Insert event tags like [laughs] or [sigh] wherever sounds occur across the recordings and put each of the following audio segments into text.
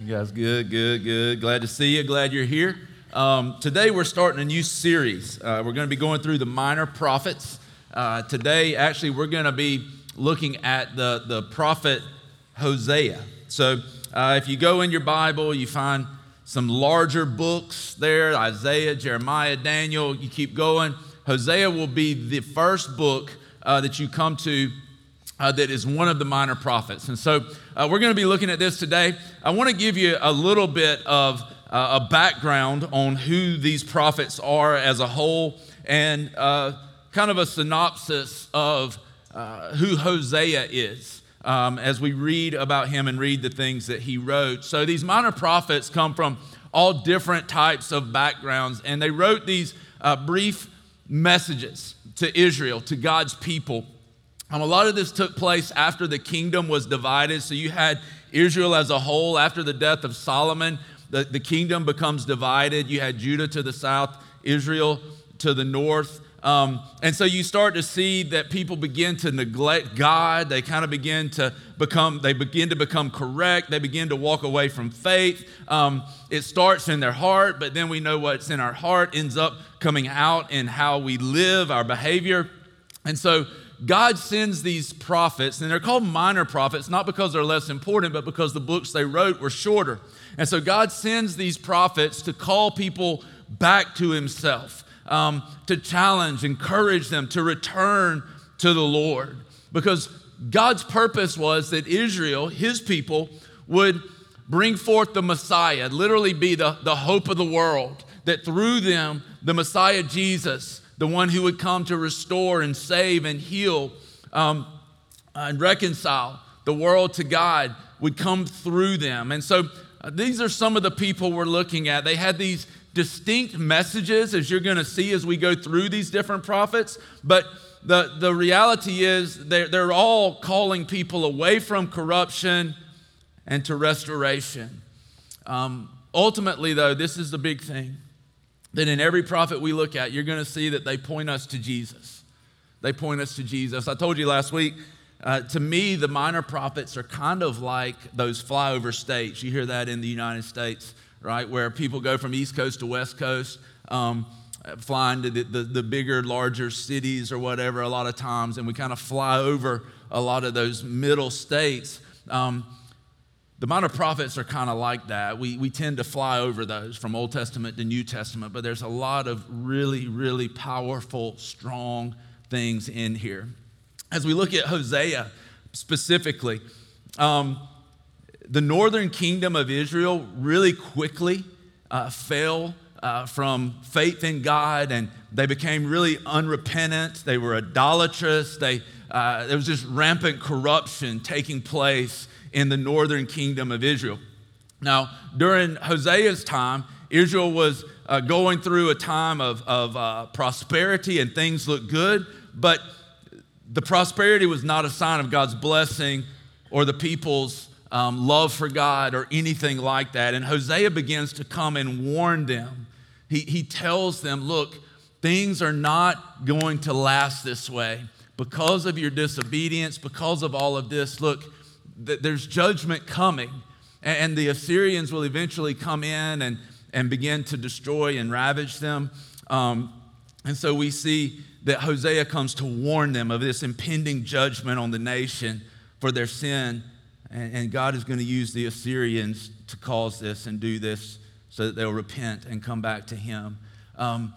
You guys good, good, good. Glad to see you. Glad you're here. Um, today we're starting a new series. Uh, we're going to be going through the minor prophets. Uh, today, actually, we're going to be looking at the, the prophet Hosea. So uh, if you go in your Bible, you find some larger books there Isaiah, Jeremiah, Daniel. You keep going. Hosea will be the first book uh, that you come to uh, that is one of the minor prophets. And so uh, we're going to be looking at this today. I want to give you a little bit of uh, a background on who these prophets are as a whole and uh, kind of a synopsis of uh, who Hosea is. Um, as we read about him and read the things that he wrote. So, these minor prophets come from all different types of backgrounds, and they wrote these uh, brief messages to Israel, to God's people. Um, a lot of this took place after the kingdom was divided. So you had Israel as a whole after the death of Solomon. The, the kingdom becomes divided. You had Judah to the south, Israel to the north. Um, and so you start to see that people begin to neglect God. They kind of begin to become, they begin to become correct. They begin to walk away from faith. Um, it starts in their heart, but then we know what's in our heart ends up coming out in how we live, our behavior. And so God sends these prophets, and they're called minor prophets, not because they're less important, but because the books they wrote were shorter. And so God sends these prophets to call people back to Himself, um, to challenge, encourage them to return to the Lord. Because God's purpose was that Israel, His people, would bring forth the Messiah, literally be the, the hope of the world, that through them, the Messiah Jesus the one who would come to restore and save and heal um, and reconcile the world to God, would come through them. And so uh, these are some of the people we're looking at. They had these distinct messages, as you're going to see as we go through these different prophets, but the, the reality is they're, they're all calling people away from corruption and to restoration. Um, ultimately, though, this is the big thing that in every prophet we look at, you're going to see that they point us to Jesus. They point us to Jesus. I told you last week, uh, to me, the minor prophets are kind of like those flyover states. You hear that in the United States, right? Where people go from East Coast to West Coast, um, flying to the, the, the, bigger, larger cities or whatever, a lot of times, and we kind of fly over a lot of those middle states. Um, the minor prophets are kind of like that. We, we tend to fly over those from Old Testament to New Testament, but there's a lot of really, really powerful, strong things in here. As we look at Hosea specifically, um, the northern kingdom of Israel really quickly uh, fell uh, from faith in God and they became really unrepentant. They were idolatrous. They, uh, there was just rampant corruption taking place in the northern kingdom of Israel. Now, during Hosea's time, Israel was uh, going through a time of, of uh, prosperity and things looked good, but the prosperity was not a sign of God's blessing or the people's um, love for God or anything like that. And Hosea begins to come and warn them. He, he tells them, look, things are not going to last this way because of your disobedience, because of all of this. Look, there's judgment coming, and the Assyrians will eventually come in and, and begin to destroy and ravage them. Um, and so we see that Hosea comes to warn them of this impending judgment on the nation for their sin. And, and God is going to use the Assyrians to cause this and do this so that they'll repent and come back to Him. Um,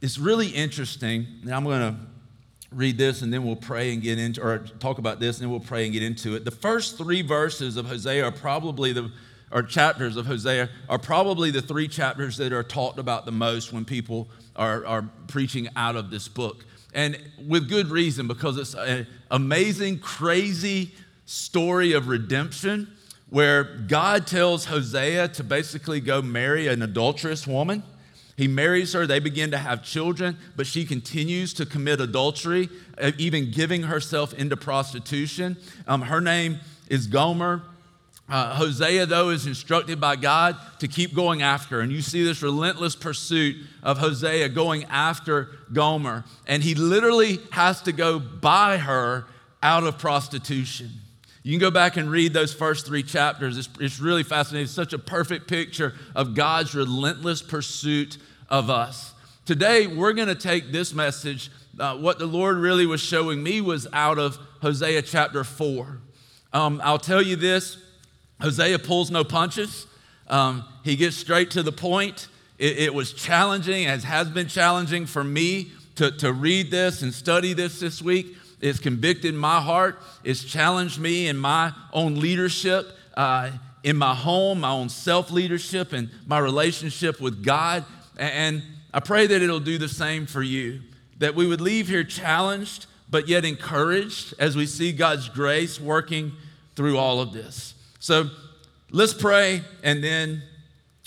it's really interesting. And I'm going to read this and then we'll pray and get into, or talk about this and then we'll pray and get into it. The first three verses of Hosea are probably the, or chapters of Hosea are probably the three chapters that are talked about the most when people are, are preaching out of this book. And with good reason, because it's an amazing, crazy story of redemption where God tells Hosea to basically go marry an adulterous woman he marries her, they begin to have children, but she continues to commit adultery, uh, even giving herself into prostitution. Um, her name is Gomer. Uh, Hosea, though, is instructed by God to keep going after. And you see this relentless pursuit of Hosea going after Gomer. And he literally has to go buy her out of prostitution. You can go back and read those first three chapters. It's, it's really fascinating. It's such a perfect picture of God's relentless pursuit of us. Today, we're going to take this message. Uh, what the Lord really was showing me was out of Hosea chapter 4. Um, I'll tell you this Hosea pulls no punches, um, he gets straight to the point. It, it was challenging, as has been challenging for me to, to read this and study this this week. It's convicted my heart. It's challenged me in my own leadership, uh, in my home, my own self leadership, and my relationship with God. And I pray that it'll do the same for you, that we would leave here challenged, but yet encouraged as we see God's grace working through all of this. So let's pray, and then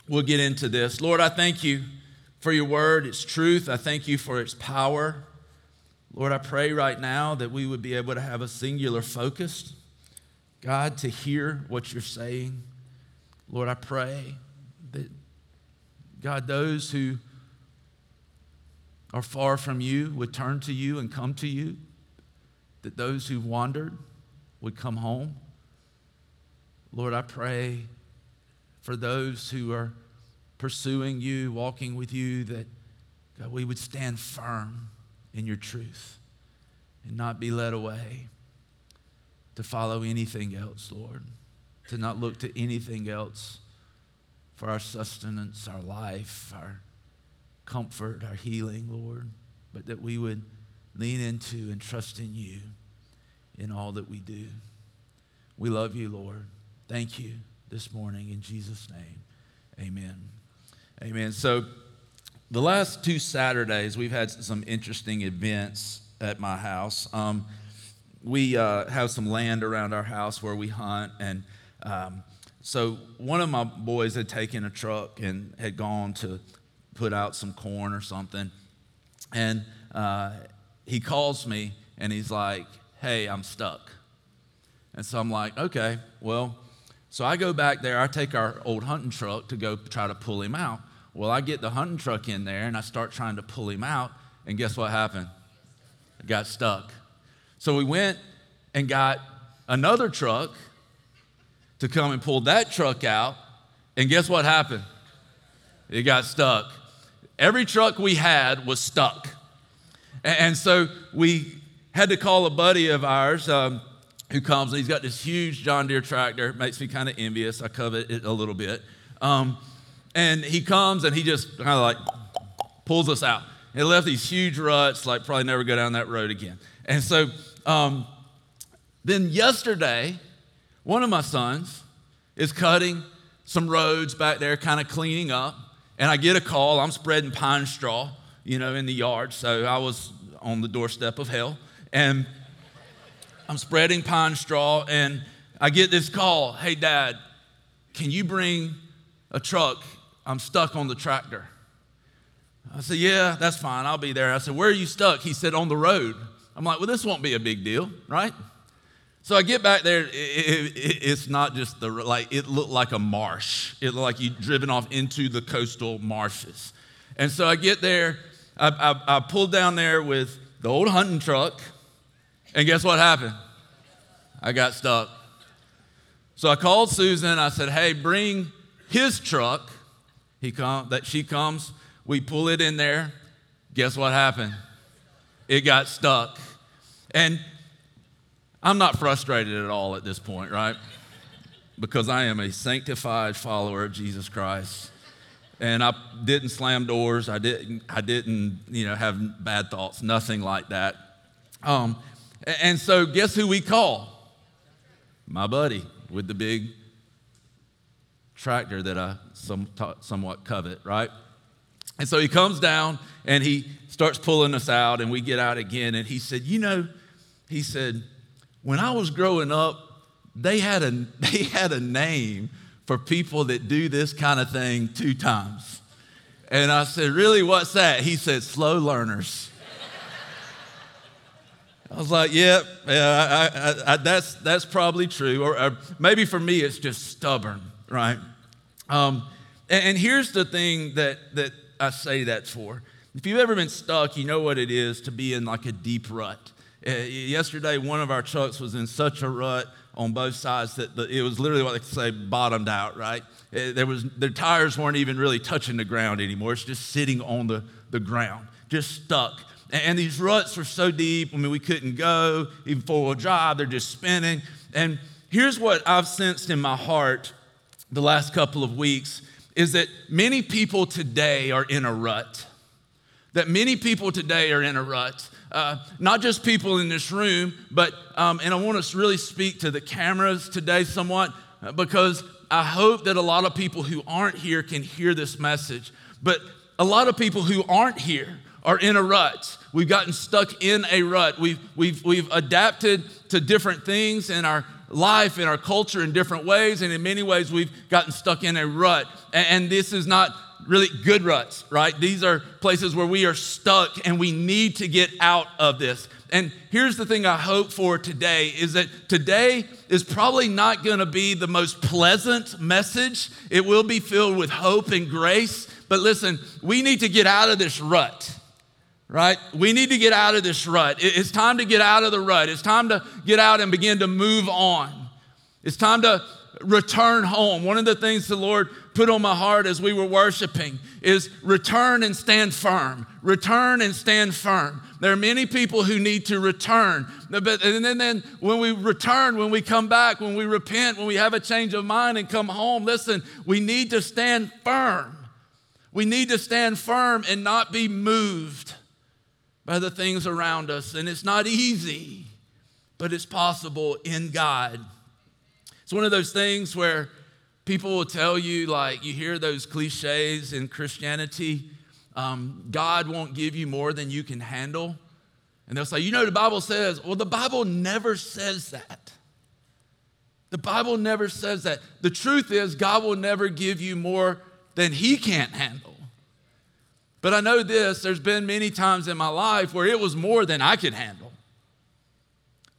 we'll get into this. Lord, I thank you for your word, its truth. I thank you for its power. Lord, I pray right now that we would be able to have a singular focus, God, to hear what you're saying. Lord, I pray that, God, those who are far from you would turn to you and come to you, that those who wandered would come home. Lord, I pray for those who are pursuing you, walking with you, that God, we would stand firm in your truth and not be led away to follow anything else, Lord, to not look to anything else for our sustenance, our life, our comfort, our healing, Lord, but that we would lean into and trust in you in all that we do. We love you, Lord. Thank you this morning in Jesus' name. Amen. Amen. So, the last two Saturdays, we've had some interesting events at my house. Um, we uh, have some land around our house where we hunt, and um, so one of my boys had taken a truck and had gone to put out some corn or something, and uh, he calls me and he's like, "Hey, I'm stuck," and so I'm like, "Okay, well." So I go back there, I take our old hunting truck to go try to pull him out. Well, I get the hunting truck in there and I start trying to pull him out, and guess what happened? I got stuck. So we went and got another truck to come and pull that truck out, and guess what happened? It got stuck. Every truck we had was stuck. And so we had to call a buddy of ours um, who comes, and he's got this huge John Deere tractor. Makes me kind of envious. I covet it a little bit. Um, and he comes and he just kind of like pulls us out. It left these huge ruts, like probably never go down that road again. And so um, then yesterday, one of my sons is cutting some roads back there, kind of cleaning up. And I get a call. I'm spreading pine straw, you know, in the yard. So I was on the doorstep of hell. And I'm spreading pine straw. And I get this call Hey, Dad, can you bring a truck I'm stuck on the tractor. I said, Yeah, that's fine. I'll be there. I said, Where are you stuck? He said, On the road. I'm like, Well, this won't be a big deal, right? So I get back there. It, it, it's not just the, like, it looked like a marsh. It looked like you'd driven off into the coastal marshes. And so I get there. I, I, I pulled down there with the old hunting truck. And guess what happened? I got stuck. So I called Susan. I said, Hey, bring his truck he come, that she comes, we pull it in there. Guess what happened? It got stuck. And I'm not frustrated at all at this point, right? Because I am a sanctified follower of Jesus Christ. And I didn't slam doors. I didn't, I didn't, you know, have bad thoughts, nothing like that. Um, and so guess who we call? My buddy with the big tractor that I some, somewhat covet, right? And so he comes down and he starts pulling us out, and we get out again. And he said, You know, he said, when I was growing up, they had a, [laughs] they had a name for people that do this kind of thing two times. And I said, Really, what's that? He said, Slow learners. I was like, Yep, yeah, I, I, I, that's, that's probably true. Or, or maybe for me, it's just stubborn, right? Um, and, and here's the thing that, that I say that for. If you've ever been stuck, you know what it is to be in like a deep rut. Uh, yesterday, one of our trucks was in such a rut. on both sides that the, it was literally what they say bottomed out, right? It, there was, their tires weren't even really touching the ground anymore. It's just sitting on the, the ground, just stuck. And, and these ruts were so deep. I mean, we couldn't go, even four wheel drive, they're just spinning. And here's what I've sensed in my heart the last couple of weeks is that many people today are in a rut. That many people today are in a rut. Uh, not just people in this room, but, um, and I want to really speak to the cameras today somewhat uh, because I hope that a lot of people who aren't here can hear this message. But a lot of people who aren't here are in a rut. We've gotten stuck in a rut. We've, we've, we've adapted to different things in our life, in our culture, in different ways. And in many ways, we've gotten stuck in a rut. And, and this is not really good ruts, right? These are places where we are stuck and we need to get out of this. And here's the thing I hope for today is that today is probably not going to be the most pleasant message. It will be filled with hope and grace. But listen, we need to get out of this rut right? We need to get out of this rut. It's time to get out of the rut. It's time to get out and begin to move on. It's time to return home. One of the things the Lord put on my heart as we were worshiping is return and stand firm. Return and stand firm. There are many people who need to return. But, and then, then when we return, when we come back, when we repent, when we have a change of mind and come home, listen, we need to stand firm. We need to stand firm and not be moved by the things around us. And it's not easy, but it's possible in God. It's one of those things where people will tell you, like, you hear those cliches in Christianity um, God won't give you more than you can handle. And they'll say, you know, the Bible says, well, the Bible never says that. The Bible never says that. The truth is, God will never give you more than He can't handle. But I know this there's been many times in my life where it was more than I could handle.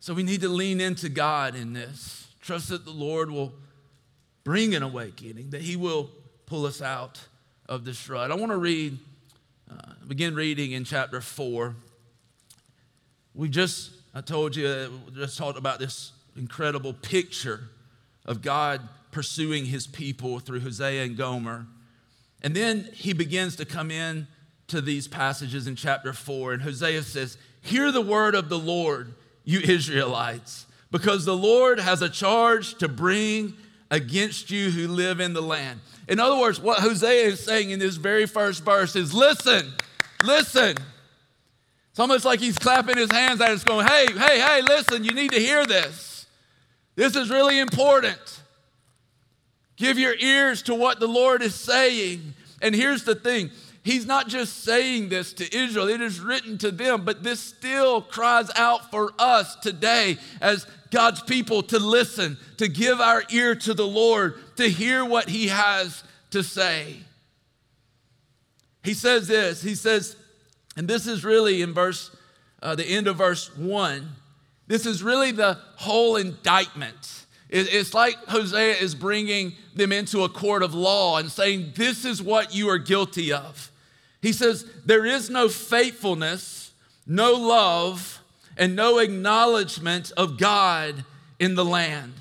So we need to lean into God in this. Trust that the Lord will bring an awakening, that He will pull us out of this rut. I want to read, uh, begin reading in chapter 4. We just, I told you, uh, just talked about this incredible picture of God pursuing His people through Hosea and Gomer. And then he begins to come in to these passages in chapter 4. And Hosea says, Hear the word of the Lord, you Israelites because the Lord has a charge to bring against you who live in the land. In other words, what Hosea is saying in this very first verse is listen, listen. It's almost like he's clapping his hands at us, going, hey, hey, hey, listen, you need to hear this. This is really important. Give your ears to what the Lord is saying. And here's the thing He's not just saying this to Israel, it is written to them, but this still cries out for us today as God's people to listen, to give our ear to the Lord, to hear what He has to say. He says this, He says, and this is really in verse, uh, the end of verse one, this is really the whole indictment. It's like Hosea is bringing them into a court of law and saying, This is what you are guilty of. He says, There is no faithfulness, no love, and no acknowledgement of God in the land.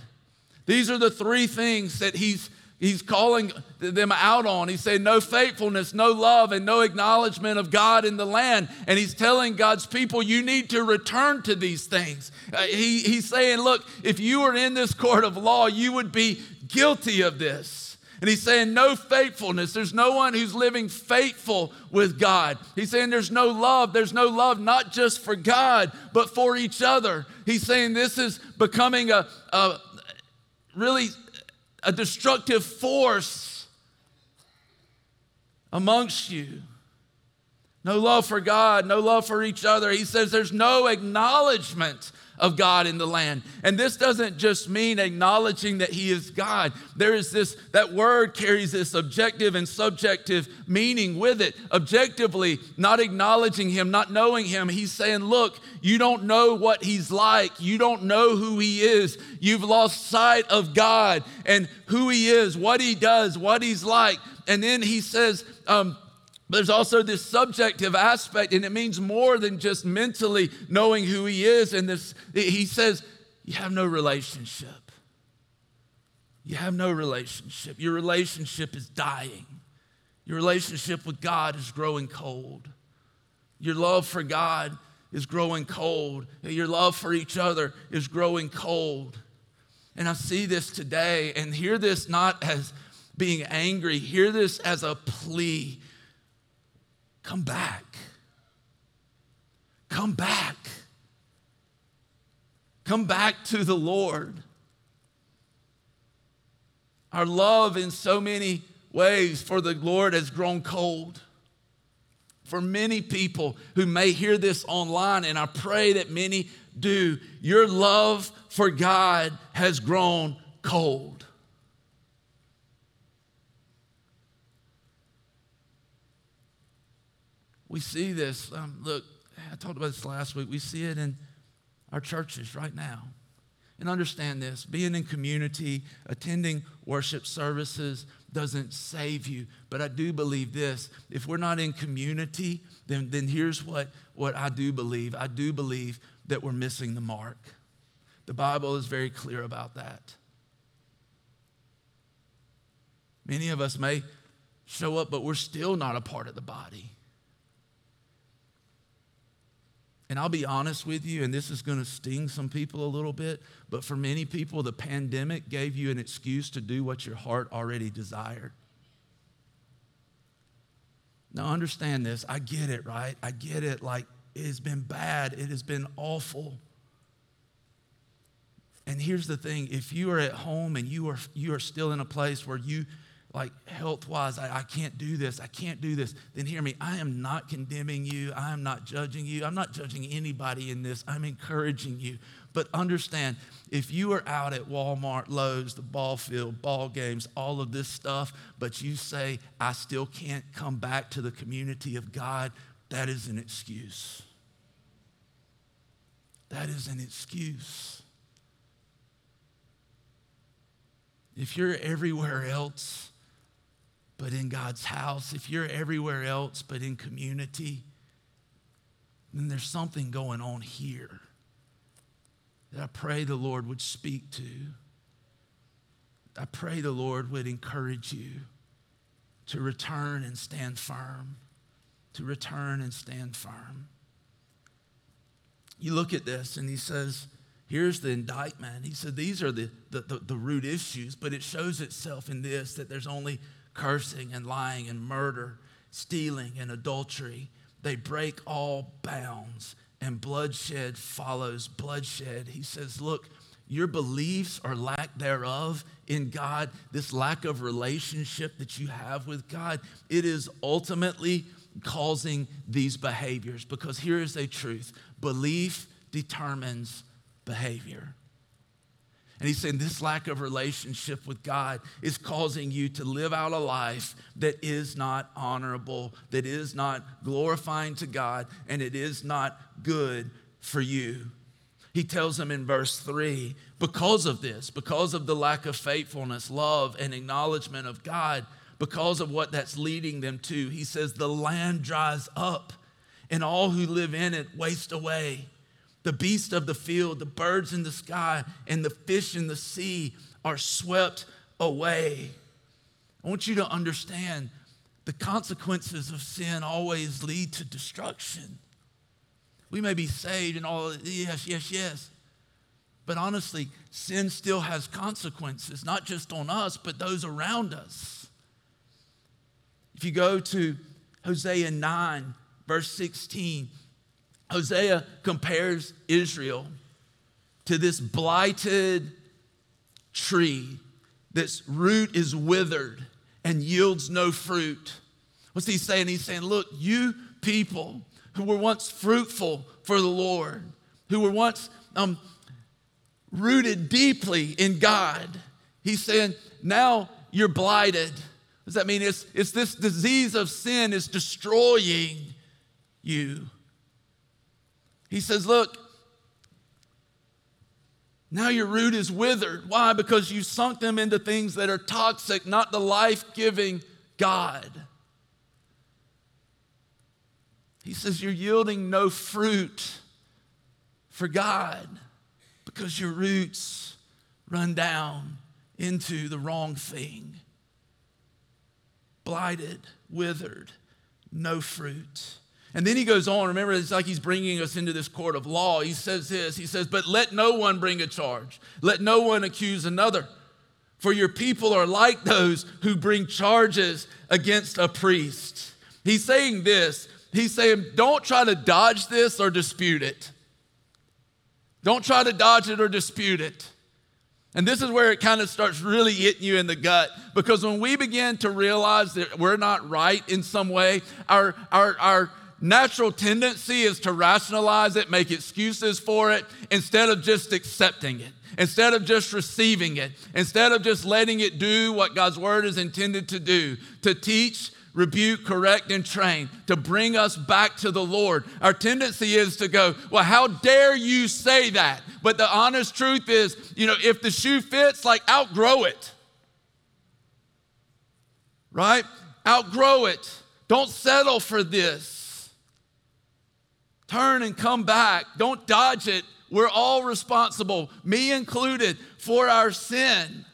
These are the three things that he's, he's calling them out on. He's saying no faithfulness, no love, and no acknowledgement of God in the land. And he's telling God's people, you need to return to these things. Uh, he, he's saying, look, if you were in this court of law, you would be guilty of this. And he's saying, no faithfulness. There's no one who's living faithful with God. He's saying there's no love. There's no love, not just for God, but for each other. He's saying this is becoming a, a really a destructive force amongst you. No love for God, no love for each other. He says there's no acknowledgement of God in the land. And this doesn't just mean acknowledging that He is God. There is this, that word carries this objective and subjective meaning with it. Objectively, not acknowledging Him, not knowing Him, He's saying, Look, you don't know what He's like. You don't know who He is. You've lost sight of God and who He is, what He does, what He's like. And then He says, um, but there's also this subjective aspect, and it means more than just mentally knowing who he is. And this, he says, you have no relationship. You have no relationship. Your relationship is dying. Your relationship with God is growing cold. Your love for God is growing cold. Your love for each other is growing cold. And I see this today and hear this not as being angry, hear this as a plea. Come back. Come back. Come back to the Lord. Our love in so many ways for the Lord has grown cold. For many people who may hear this online, and I pray that many do, your love for God has grown cold. We see this. Um, look, I talked about this last week. We see it in our churches right now. And understand this being in community, attending worship services doesn't save you. But I do believe this if we're not in community, then, then here's what, what I do believe I do believe that we're missing the mark. The Bible is very clear about that. Many of us may show up, but we're still not a part of the body. And I'll be honest with you, and this is going to sting some people a little bit, but for many people, the pandemic gave you an excuse to do what your heart already desired. Now, understand this. I get it, right? I get it. Like, it has been bad, it has been awful. And here's the thing if you are at home and you are, you are still in a place where you like health wise, I, I, can't do this, I can't do this, then hear me. I am not condemning you. I am not judging you. I'm not judging anybody in this. I'm encouraging you. But understand, if you are out at Walmart, Lowe's, the ball field, ball games, all of this stuff, but you say, I still can't come back to the community of God, that is an excuse. That is an excuse. If you're everywhere else, but in God's house, if you're everywhere else but in community, then there's something going on here that I pray the Lord would speak to. I pray the Lord would encourage you to return and stand firm, to return and stand firm. You look at this and he says, Here's the indictment. He said, These are the, the, the, the root issues, but it shows itself in this that there's only cursing and lying and murder, stealing and adultery. They break all bounds, and bloodshed follows bloodshed. He says, Look, your beliefs or lack thereof in God, this lack of relationship that you have with God, it is ultimately causing these behaviors. Because here is a truth belief determines behavior. And he's saying this lack of relationship with God is causing you to live out a life that is not honorable, that is not glorifying to God, and it is not good for you. He tells them in verse 3 because of this, because of the lack of faithfulness, love, and acknowledgement of God, because of what that's leading them to, he says, the land dries up and all who live in it waste away. The beasts of the field, the birds in the sky, and the fish in the sea are swept away. I want you to understand the consequences of sin always lead to destruction. We may be saved and all, yes, yes, yes. But honestly, sin still has consequences, not just on us, but those around us. If you go to Hosea 9, verse 16, Hosea compares Israel to this blighted tree that's root is withered and yields no fruit. What's he saying? He's saying, Look, you people who were once fruitful for the Lord, who were once um, rooted deeply in God, he's saying, Now you're blighted. Does that mean it's, it's this disease of sin is destroying you? He says, Look, now your root is withered. Why? Because you sunk them into things that are toxic, not the life giving God. He says, You're yielding no fruit for God because your roots run down into the wrong thing. Blighted, withered, no fruit. And then he goes on. Remember, it's like he's bringing us into this court of law. He says this He says, But let no one bring a charge, let no one accuse another. For your people are like those who bring charges against a priest. He's saying this. He's saying, Don't try to dodge this or dispute it. Don't try to dodge it or dispute it. And this is where it kind of starts really hitting you in the gut because when we begin to realize that we're not right in some way, our, our, our natural tendency is to rationalize it, make excuses for it, instead of just accepting it, instead of just receiving it, instead of just letting it do what God's word is intended to do to teach, rebuke, correct, and train, to bring us back to the Lord. Our tendency is to go, Well, how dare you say that? But the honest truth is, you know, if the shoe fits, like outgrow it. Right? Outgrow it. Don't settle for this. Turn and come back. Don't dodge it. We're all responsible, me included, for our sin.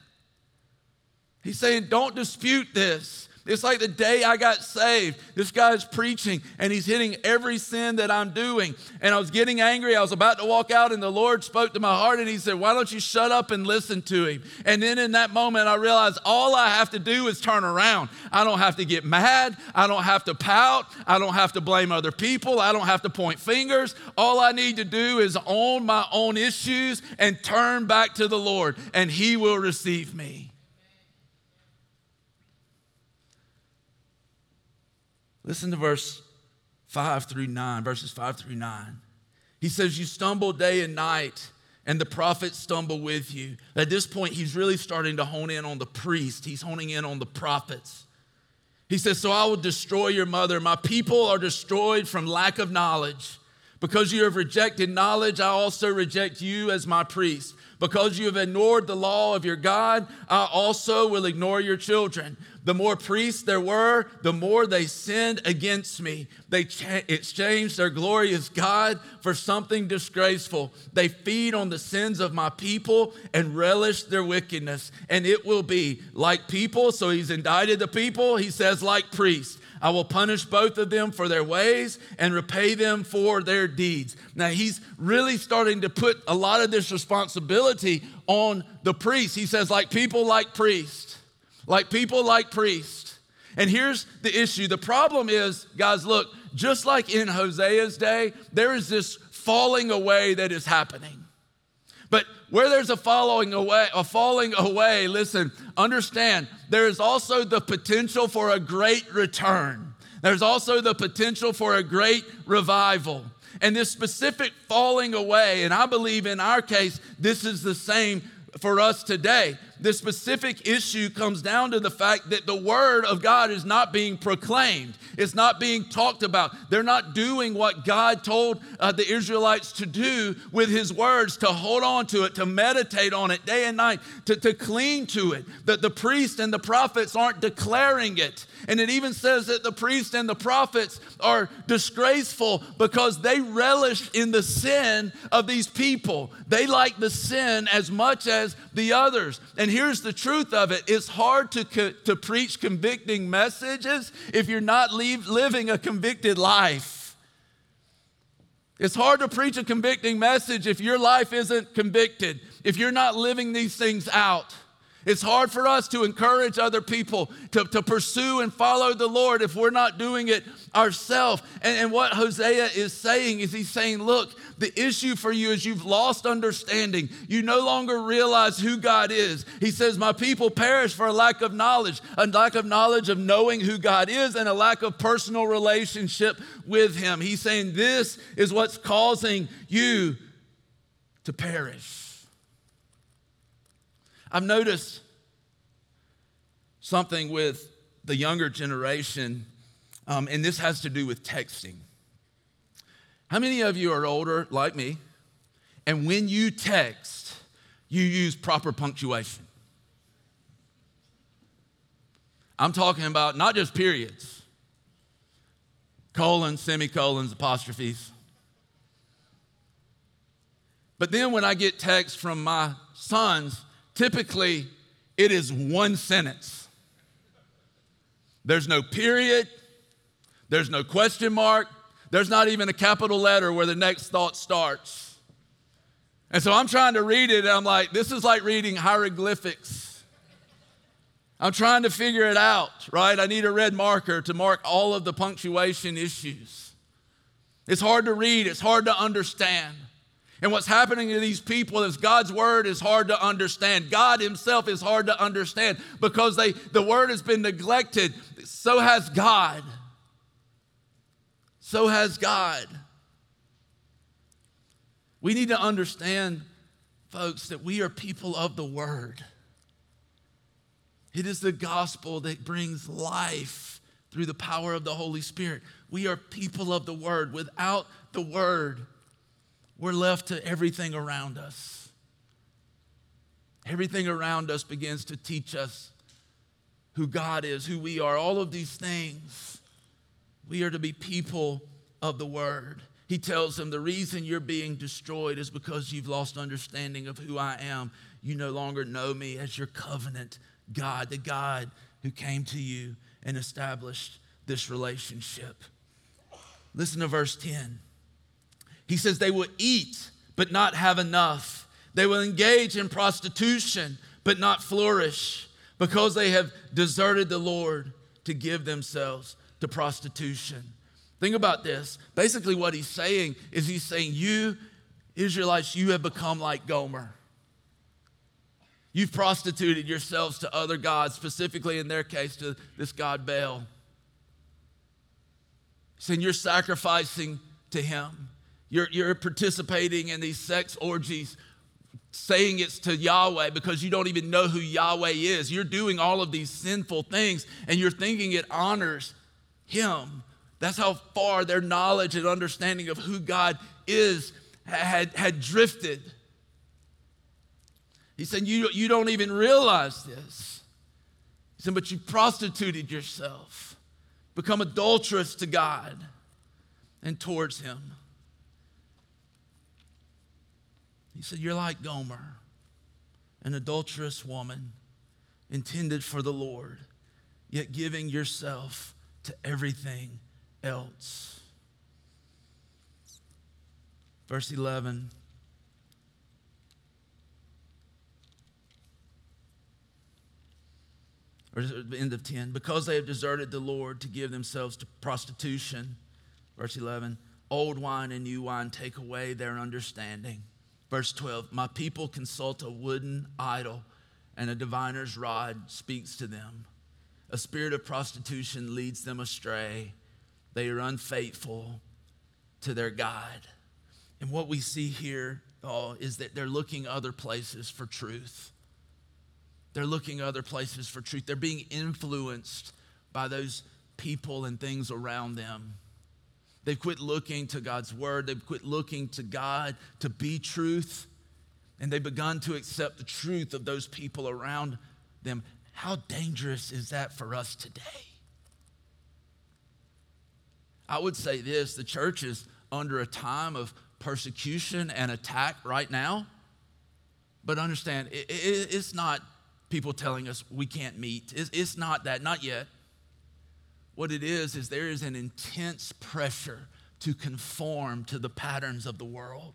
He's saying, don't dispute this. It's like the day I got saved. This guy's preaching and he's hitting every sin that I'm doing. And I was getting angry. I was about to walk out, and the Lord spoke to my heart and he said, Why don't you shut up and listen to him? And then in that moment, I realized all I have to do is turn around. I don't have to get mad. I don't have to pout. I don't have to blame other people. I don't have to point fingers. All I need to do is own my own issues and turn back to the Lord, and he will receive me. Listen to verse 5 through 9, verses 5 through 9. He says, You stumble day and night, and the prophets stumble with you. At this point, he's really starting to hone in on the priest, he's honing in on the prophets. He says, So I will destroy your mother. My people are destroyed from lack of knowledge. Because you have rejected knowledge, I also reject you as my priest. Because you have ignored the law of your God, I also will ignore your children. The more priests there were, the more they sinned against me. They cha- exchanged their glorious God for something disgraceful. They feed on the sins of my people and relish their wickedness. And it will be like people. So he's indicted the people. He says, like priests. I will punish both of them for their ways and repay them for their deeds. Now, he's really starting to put a lot of this responsibility on the priests. He says, like people, like priests like people like priests. And here's the issue the problem is, guys, look, just like in Hosea's day, there is this falling away that is happening. But where there's a following away, a falling away, listen, understand, there is also the potential for a great return. There's also the potential for a great revival. And this specific falling away, and I believe in our case, this is the same for us today. The specific issue comes down to the fact that the word of God is not being proclaimed. It's not being talked about. They're not doing what God told uh, the Israelites to do with his words, to hold on to it, to meditate on it day and night, to, to cling to it. That the priests and the prophets aren't declaring it. And it even says that the priests and the prophets are disgraceful because they relish in the sin of these people. They like the sin as much as the others. And here's the truth of it it's hard to, co- to preach convicting messages if you're not leave, living a convicted life. It's hard to preach a convicting message if your life isn't convicted, if you're not living these things out. It's hard for us to encourage other people to, to pursue and follow the Lord if we're not doing it ourselves. And, and what Hosea is saying is he's saying, look, the issue for you is you've lost understanding. You no longer realize who God is. He says, My people perish for a lack of knowledge, a lack of knowledge of knowing who God is, and a lack of personal relationship with Him. He's saying, This is what's causing you to perish. I've noticed something with the younger generation, um, and this has to do with texting. How many of you are older, like me, and when you text, you use proper punctuation? I'm talking about not just periods, colons, semicolons, apostrophes. But then when I get text from my sons, typically it is one sentence. There's no period, there's no question mark, there's not even a capital letter where the next thought starts. And so I'm trying to read it, and I'm like, this is like reading hieroglyphics. I'm trying to figure it out, right? I need a red marker to mark all of the punctuation issues. It's hard to read, it's hard to understand. And what's happening to these people is God's word is hard to understand. God himself is hard to understand because they, the word has been neglected. So has God. So has God. We need to understand, folks, that we are people of the word. It is the gospel that brings life through the power of the Holy Spirit. We are people of the word. Without the word, we're left to everything around us. Everything around us begins to teach us who God is, who we are, all of these things. We are to be people of the Word. He tells them the reason you're being destroyed is because you've lost understanding of who I am. You no longer know me as your covenant God, the God who came to you and established this relationship. Listen to verse 10. He says, They will eat, but not have enough. They will engage in prostitution, but not flourish, because they have deserted the Lord to give themselves to prostitution. Think about this. Basically, what he's saying is he's saying, You, Israelites, you have become like Gomer. You've prostituted yourselves to other gods, specifically in their case to this god Baal. Saying you're sacrificing to him. You're, you're participating in these sex orgies, saying it's to Yahweh because you don't even know who Yahweh is. You're doing all of these sinful things and you're thinking it honors Him. That's how far their knowledge and understanding of who God is had, had drifted. He said, you, you don't even realize this. He said, But you prostituted yourself, become adulterous to God and towards Him. He said, You're like Gomer, an adulterous woman intended for the Lord, yet giving yourself to everything else. Verse 11. Or the end of 10. Because they have deserted the Lord to give themselves to prostitution. Verse 11. Old wine and new wine take away their understanding. Verse 12 My people consult a wooden idol, and a diviner's rod speaks to them. A spirit of prostitution leads them astray. They are unfaithful to their God. And what we see here is that they're looking other places for truth. They're looking other places for truth. They're being influenced by those people and things around them. They've quit looking to God's word. They've quit looking to God to be truth. And they've begun to accept the truth of those people around them. How dangerous is that for us today? I would say this the church is under a time of persecution and attack right now. But understand, it, it, it's not people telling us we can't meet. It's, it's not that, not yet. What it is, is there is an intense pressure to conform to the patterns of the world.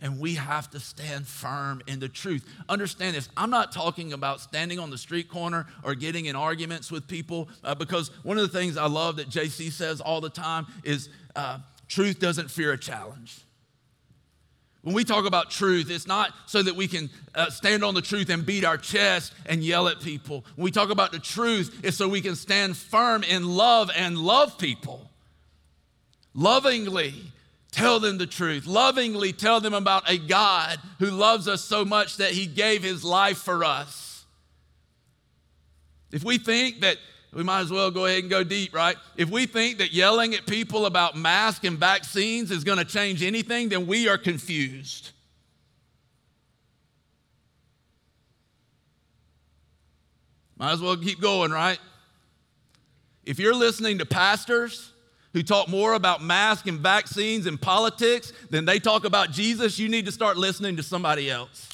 And we have to stand firm in the truth. Understand this. I'm not talking about standing on the street corner or getting in arguments with people, uh, because one of the things I love that JC says all the time is uh, truth doesn't fear a challenge. When we talk about truth, it's not so that we can uh, stand on the truth and beat our chest and yell at people. When we talk about the truth, it's so we can stand firm in love and love people. Lovingly tell them the truth. Lovingly tell them about a God who loves us so much that he gave his life for us. If we think that we might as well go ahead and go deep, right? If we think that yelling at people about masks and vaccines is going to change anything, then we are confused. Might as well keep going, right? If you're listening to pastors who talk more about masks and vaccines and politics than they talk about Jesus, you need to start listening to somebody else.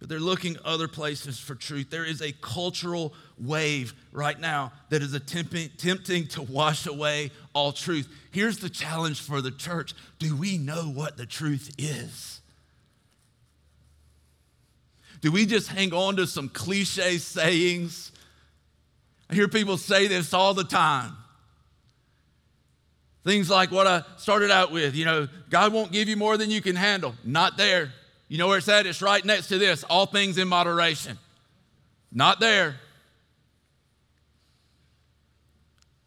But they're looking other places for truth. There is a cultural wave right now that is attempting, attempting to wash away all truth. Here's the challenge for the church Do we know what the truth is? Do we just hang on to some cliche sayings? I hear people say this all the time. Things like what I started out with, you know, God won't give you more than you can handle. Not there. You know where it's at? It's right next to this all things in moderation. Not there.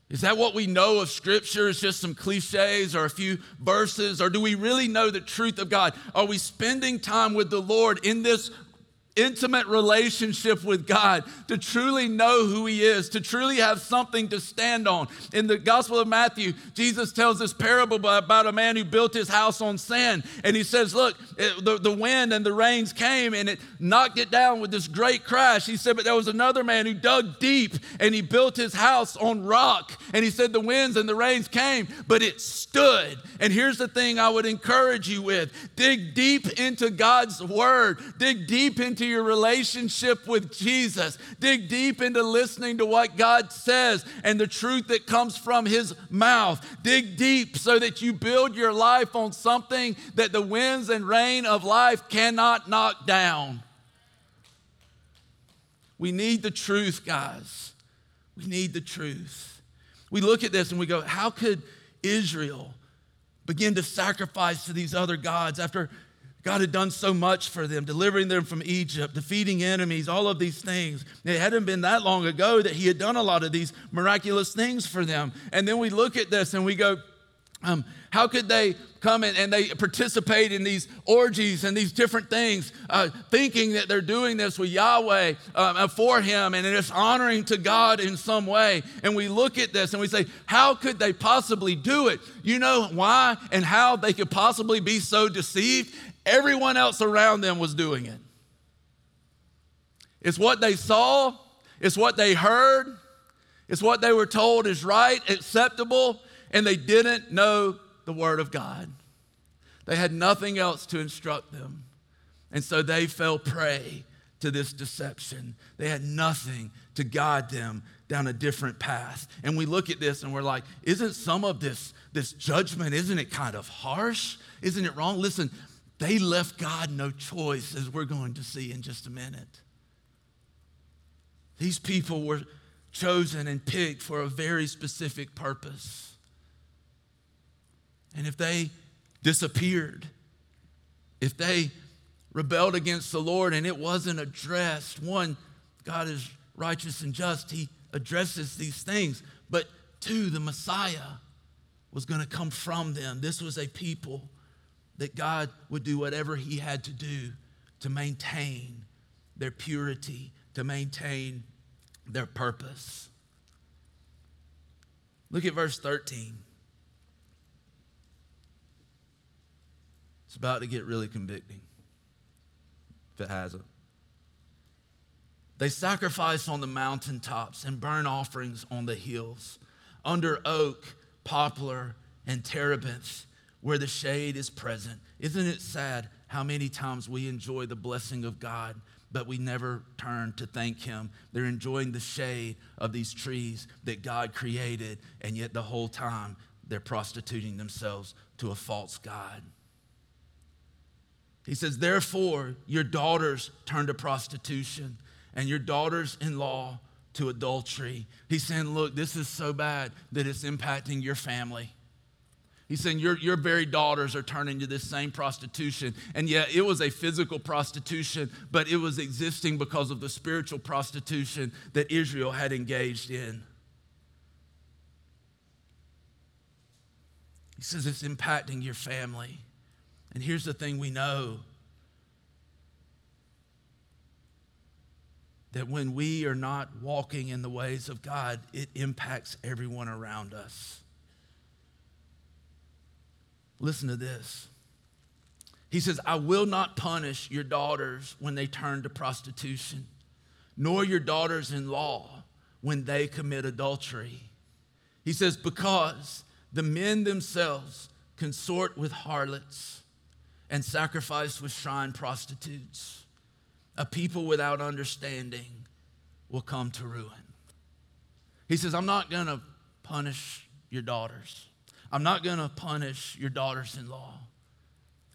Is that what we know of Scripture? Is just some cliches or a few verses? Or do we really know the truth of God? Are we spending time with the Lord in this intimate relationship with God, to truly know who He is, to truly have something to stand on. In the Gospel of Matthew, Jesus tells this parable about a man who built his house on sand. And he says, Look, it, the, the wind and the rains came and it knocked it down with this great crash. He said, But there was another man who dug deep and he built his house on rock. And he said, The winds and the rains came, but it stood. And here's the thing I would encourage you with dig deep into God's word, dig deep into your relationship with Jesus. Dig deep into listening to what God says and the truth that comes from his mouth. Dig deep so that you build your life on something that the winds and rain of life cannot knock down. We need the truth, guys. We need the truth. We look at this and we go, how could Israel begin to sacrifice to these other gods after God had done so much for them, delivering them from Egypt, defeating enemies, all of these things. It hadn't been that long ago that He had done a lot of these miraculous things for them. And then we look at this and we go, um, how could they come in and they participate in these orgies and these different things, uh, thinking that they're doing this with Yahweh um, for Him and it's honoring to God in some way? And we look at this and we say, how could they possibly do it? You know why and how they could possibly be so deceived? Everyone else around them was doing it. It's what they saw, it's what they heard, it's what they were told is right, acceptable, and they didn't know the Word of God. They had nothing else to instruct them. And so they fell prey to this deception. They had nothing to guide them down a different path. And we look at this and we're like, isn't some of this, this judgment, isn't it kind of harsh? Isn't it wrong? Listen, they left God no choice, as we're going to see in just a minute. These people were chosen and picked for a very specific purpose. And if they disappeared, if they rebelled against the Lord and it wasn't addressed, one, God is righteous and just, He addresses these things. But two, the Messiah was going to come from them. This was a people that God would do whatever He had to do to maintain their purity, to maintain their purpose. Look at verse 13. It's about to get really convicting, if it hasn't. They sacrifice on the mountaintops and burn offerings on the hills, under oak, poplar, and terebinth where the shade is present. Isn't it sad how many times we enjoy the blessing of God, but we never turn to thank Him? They're enjoying the shade of these trees that God created, and yet the whole time they're prostituting themselves to a false God. He says, Therefore, your daughters turn to prostitution, and your daughters in law to adultery. He's saying, Look, this is so bad that it's impacting your family. He's saying your, your very daughters are turning to this same prostitution. And yet it was a physical prostitution, but it was existing because of the spiritual prostitution that Israel had engaged in. He says it's impacting your family. And here's the thing we know that when we are not walking in the ways of God, it impacts everyone around us. Listen to this. He says, I will not punish your daughters when they turn to prostitution, nor your daughters in law when they commit adultery. He says, because the men themselves consort with harlots and sacrifice with shrine prostitutes. A people without understanding will come to ruin. He says, I'm not going to punish your daughters. I'm not going to punish your daughters in law.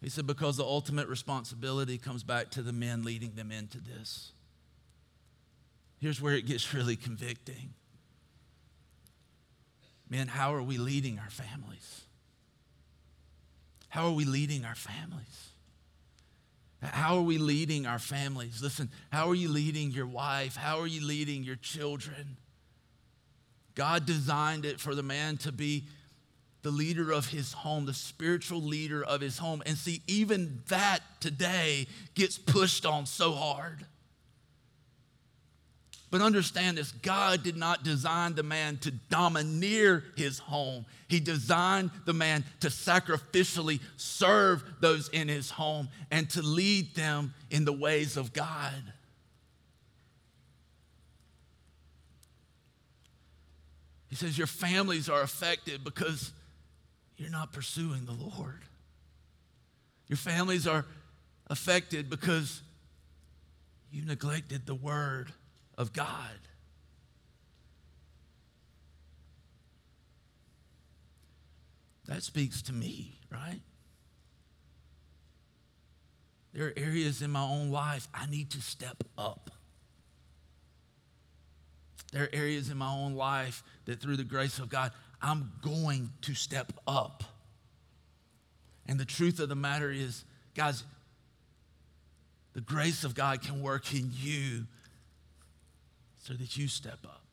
He said, because the ultimate responsibility comes back to the men leading them into this. Here's where it gets really convicting. Men, how are we leading our families? How are we leading our families? How are we leading our families? Listen, how are you leading your wife? How are you leading your children? God designed it for the man to be the leader of his home, the spiritual leader of his home. And see, even that today gets pushed on so hard. But understand this God did not design the man to domineer his home. He designed the man to sacrificially serve those in his home and to lead them in the ways of God. He says, Your families are affected because you're not pursuing the Lord. Your families are affected because you neglected the Word of God. That speaks to me, right? There are areas in my own life I need to step up. There are areas in my own life that through the grace of God, I'm going to step up. And the truth of the matter is, guys, the grace of God can work in you so that you step up.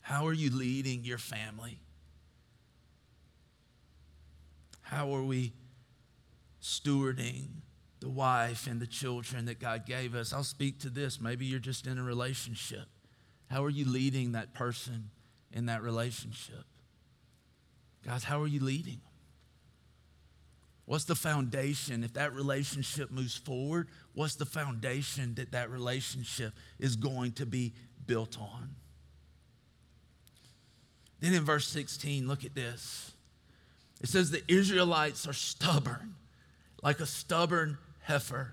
How are you leading your family? How are we stewarding the wife and the children that God gave us? I'll speak to this. Maybe you're just in a relationship. How are you leading that person? In that relationship. Guys, how are you leading? What's the foundation? If that relationship moves forward, what's the foundation that that relationship is going to be built on? Then in verse 16, look at this. It says the Israelites are stubborn, like a stubborn heifer.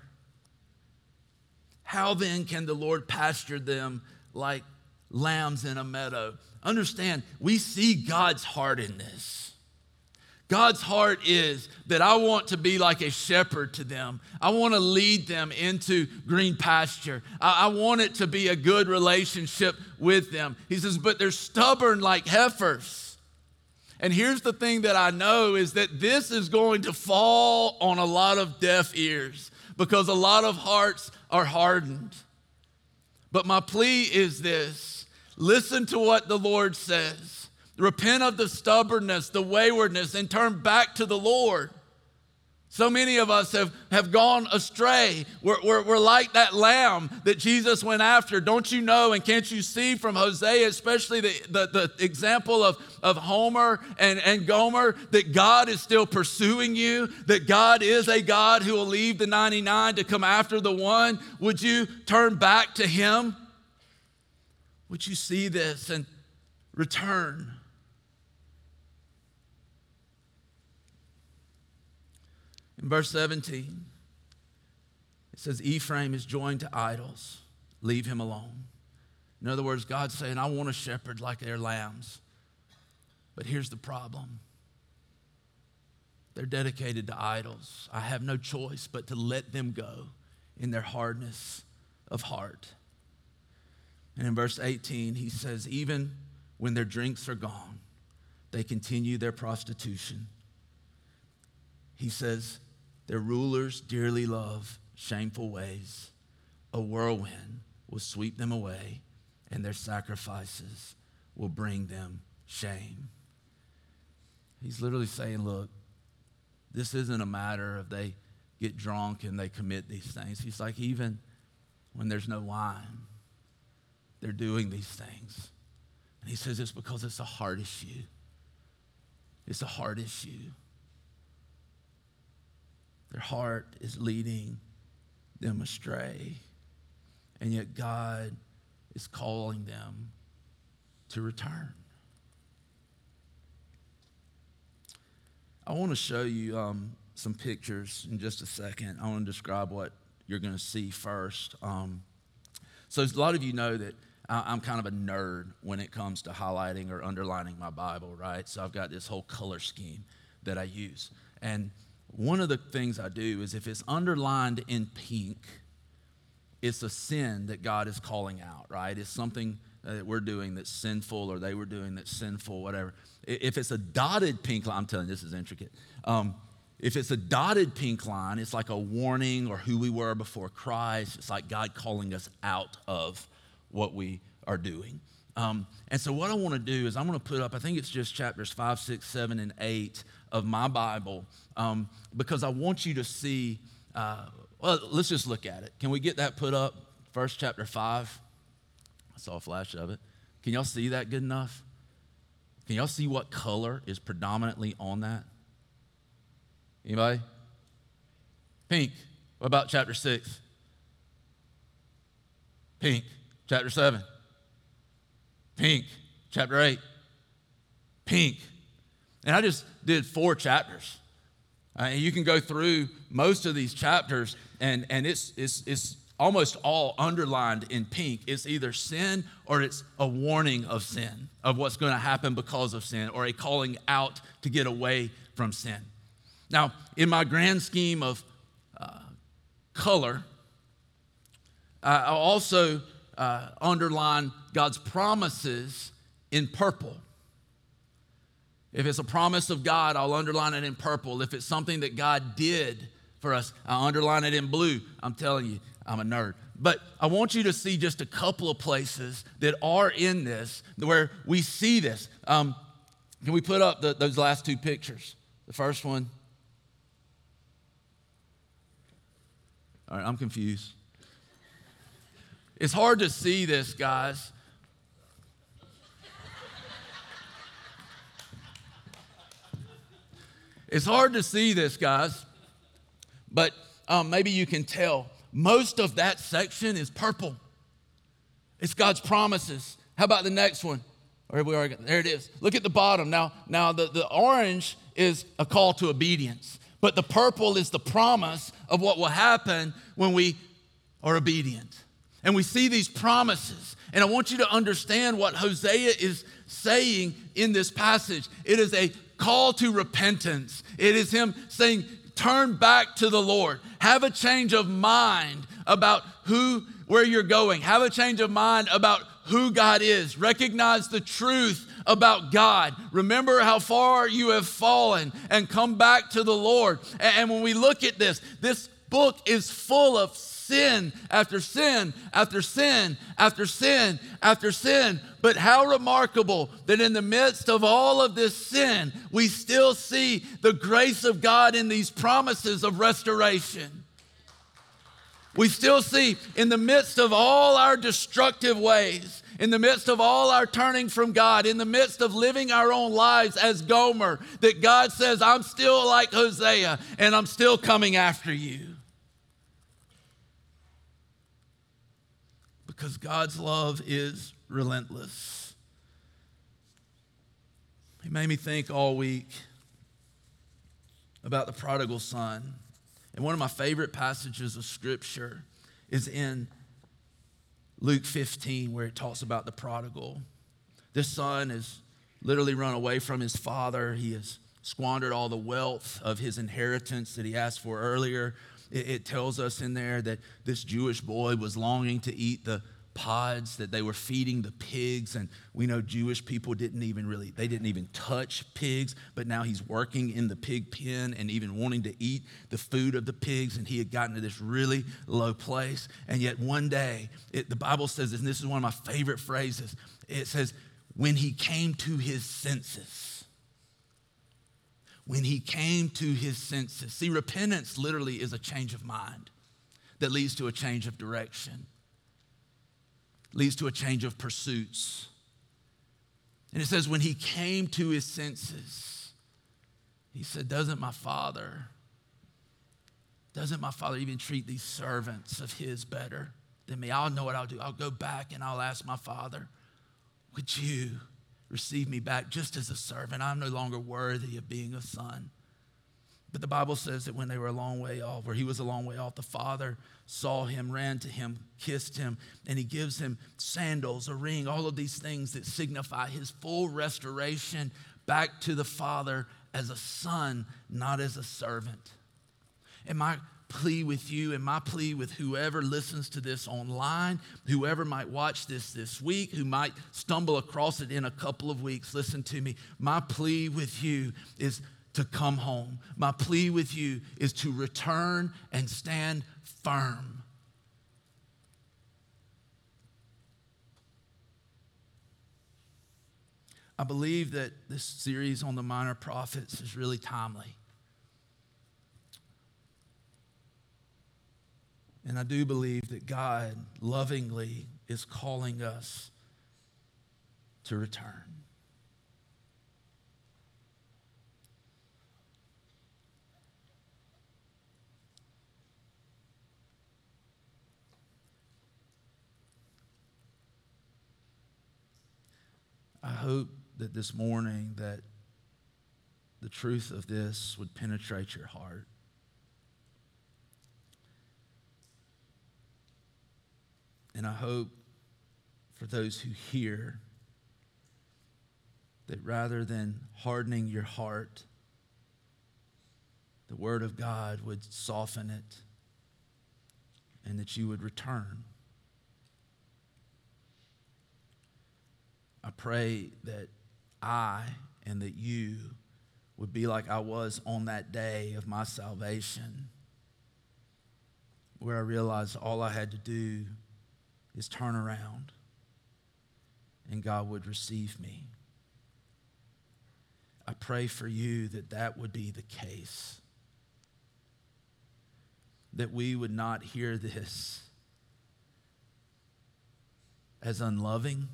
How then can the Lord pasture them like lambs in a meadow? Understand, we see God's heart in this. God's heart is that I want to be like a shepherd to them. I want to lead them into green pasture. I, I, want it to be a good relationship with them. He says, but they're stubborn like heifers. And here's the thing that I know is that this is going to fall on a lot of deaf ears because a lot of hearts are hardened. But my plea is this Listen to what the Lord says. Repent of the stubbornness, the waywardness, and turn back to the Lord. So many of us have, have gone astray. We're, we're, we're, like that lamb that Jesus went after. Don't you know and can't you see from Hosea, especially the, the, the example of, of Homer and, and Gomer, that God is still pursuing you, that God is a God who will leave the 99 to come after the one? Would you turn back to Him? Would you see this and return? In verse 17, it says, Ephraim is joined to idols. Leave him alone. In other words, God's saying, I want a shepherd like their lambs. But here's the problem they're dedicated to idols. I have no choice but to let them go in their hardness of heart. And in verse 18, he says, Even when their drinks are gone, they continue their prostitution. He says, Their rulers dearly love shameful ways. A whirlwind will sweep them away, and their sacrifices will bring them shame. He's literally saying, Look, this isn't a matter of they get drunk and they commit these things. He's like, even when there's no wine, they're doing these things. And he says it's because it's a heart issue. It's a heart issue. Their heart is leading them astray. And yet God is calling them to return. I want to show you um, some pictures in just a second. I want to describe what you're going to see first. Um, so, a lot of you know that I'm kind of a nerd when it comes to highlighting or underlining my Bible, right? So, I've got this whole color scheme that I use. And one of the things I do is if it's underlined in pink, it's a sin that God is calling out, right? It's something that we're doing that's sinful or they were doing that's sinful, whatever. If it's a dotted pink line, I'm telling you, this is intricate. Um, if it's a dotted pink line, it's like a warning or who we were before Christ. It's like God calling us out of what we are doing. Um, and so, what I want to do is, I'm going to put up, I think it's just chapters five, six, seven, and eight of my Bible, um, because I want you to see. Uh, well, let's just look at it. Can we get that put up? First chapter five. I saw a flash of it. Can y'all see that good enough? Can y'all see what color is predominantly on that? Anybody? Pink. What about chapter 6? Pink. Chapter 7. Pink. Chapter 8. Pink. And I just did four chapters. Uh, you can go through most of these chapters, and, and it's, it's, it's almost all underlined in pink. It's either sin or it's a warning of sin, of what's going to happen because of sin, or a calling out to get away from sin. Now, in my grand scheme of uh, color, I also uh, underline God's promises in purple. If it's a promise of God, I'll underline it in purple. If it's something that God did for us, I'll underline it in blue. I'm telling you, I'm a nerd. But I want you to see just a couple of places that are in this where we see this. Um, can we put up the, those last two pictures? The first one All right, I'm confused. It's hard to see this, guys. It's hard to see this, guys, but um, maybe you can tell. Most of that section is purple. It's God's promises. How about the next one? Or we there it is. Look at the bottom. Now, now the, the orange is a call to obedience. But the purple is the promise of what will happen when we are obedient. And we see these promises. And I want you to understand what Hosea is saying in this passage. It is a call to repentance. It is him saying, turn back to the Lord. Have a change of mind about who where you're going. Have a change of mind about who God is. Recognize the truth about God. Remember how far you have fallen and come back to the Lord. And when we look at this, this book is full of sin after sin after sin after sin after sin. But how remarkable that in the midst of all of this sin, we still see the grace of God in these promises of restoration. We still see in the midst of all our destructive ways, in the midst of all our turning from God, in the midst of living our own lives as Gomer, that God says, I'm still like Hosea and I'm still coming after you. Because God's love is relentless. He made me think all week about the prodigal son. And one of my favorite passages of scripture is in Luke 15, where it talks about the prodigal. This son has literally run away from his father. He has squandered all the wealth of his inheritance that he asked for earlier. It, it tells us in there that this Jewish boy was longing to eat the pods that they were feeding the pigs. And we know jewish people didn't even really they didn't even touch pigs but now he's working in the pig pen and even wanting to eat the food of the pigs. And he had gotten to this really low place. And yet one day it, the bible says and this is one of my favorite phrases. It says when he came to his senses when he came to his senses see repentance literally is a change of mind that leads to a change of direction leads to a change of pursuits. And it says, when he came to his senses, he said, Doesn't my father Doesn't my father even treat these servants of his better than me? I'll know what I'll do. I'll go back and I'll ask my father, Would you receive me back just as a servant? I'm no longer worthy of being a son. But the Bible says that when they were a long way off, where he was a long way off, the father saw him, ran to him, kissed him, and he gives him sandals, a ring, all of these things that signify his full restoration back to the father as a son, not as a servant. And my plea with you and my plea with whoever listens to this online, whoever might watch this this week, who might stumble across it in a couple of weeks, listen to me. My plea with you is to come home. My plea with you is to return and stand firm. I believe that this series on the minor prophets is really timely. And I do believe that God lovingly is calling us to return. I hope that this morning that the truth of this would penetrate your heart. And I hope for those who hear that rather than hardening your heart, the Word of God would soften it and that you would return. I pray that I and that you would be like I was on that day of my salvation, where I realized all I had to do is turn around and God would receive me. I pray for you that that would be the case. That we would not hear this as unloving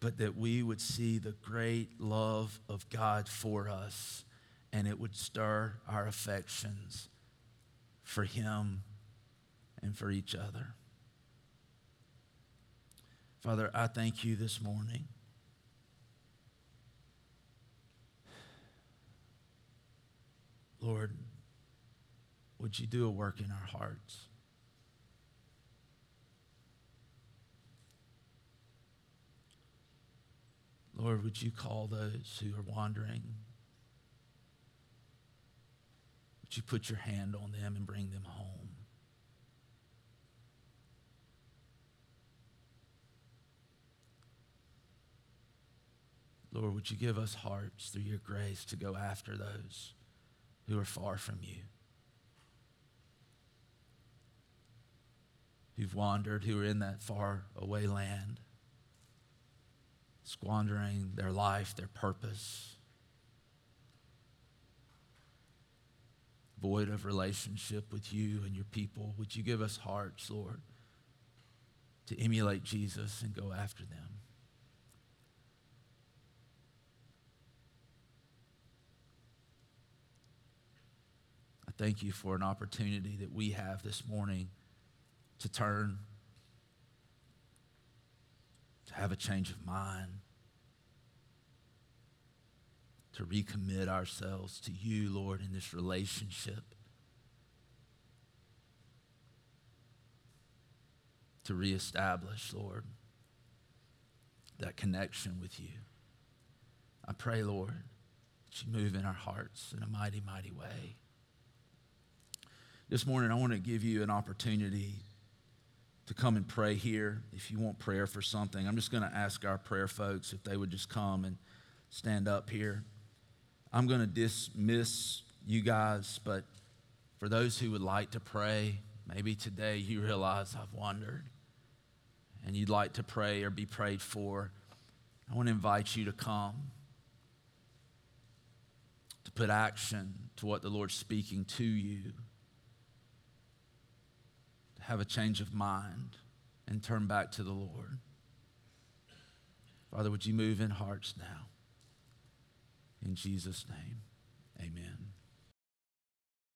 but that we would see the great love of God for us and it would stir our affections for Him and for each other. Father, I thank you this morning. Lord, would you do a work in our hearts? Lord, would you call those who are wandering? Would you put your hand on them and bring them home? Lord, would you give us hearts through your grace to go after those who are far from you, who've wandered, who are in that far away land? squandering their life, their purpose, void of relationship with you and your people. Would you give us hearts, Lord, to emulate Jesus and go after them? Thank you for an opportunity that we have this morning to turn to have a change of mind, to recommit ourselves to you, Lord, in this relationship, to reestablish, Lord, that connection with you. I pray, Lord, that you move in our hearts in a mighty, mighty way. This morning, I want to give you an opportunity to come and pray here if you want prayer for something. I'm just going to ask our prayer folks if they would just come and stand up here. I'm going to dismiss you guys, but for those who would like to pray, maybe today you realize I've wandered and you'd like to pray or be prayed for, I want to invite you to come to put action to what the Lord's speaking to you have a change of mind and turn back to the Lord. Father, would you move in hearts now? In Jesus' name, amen.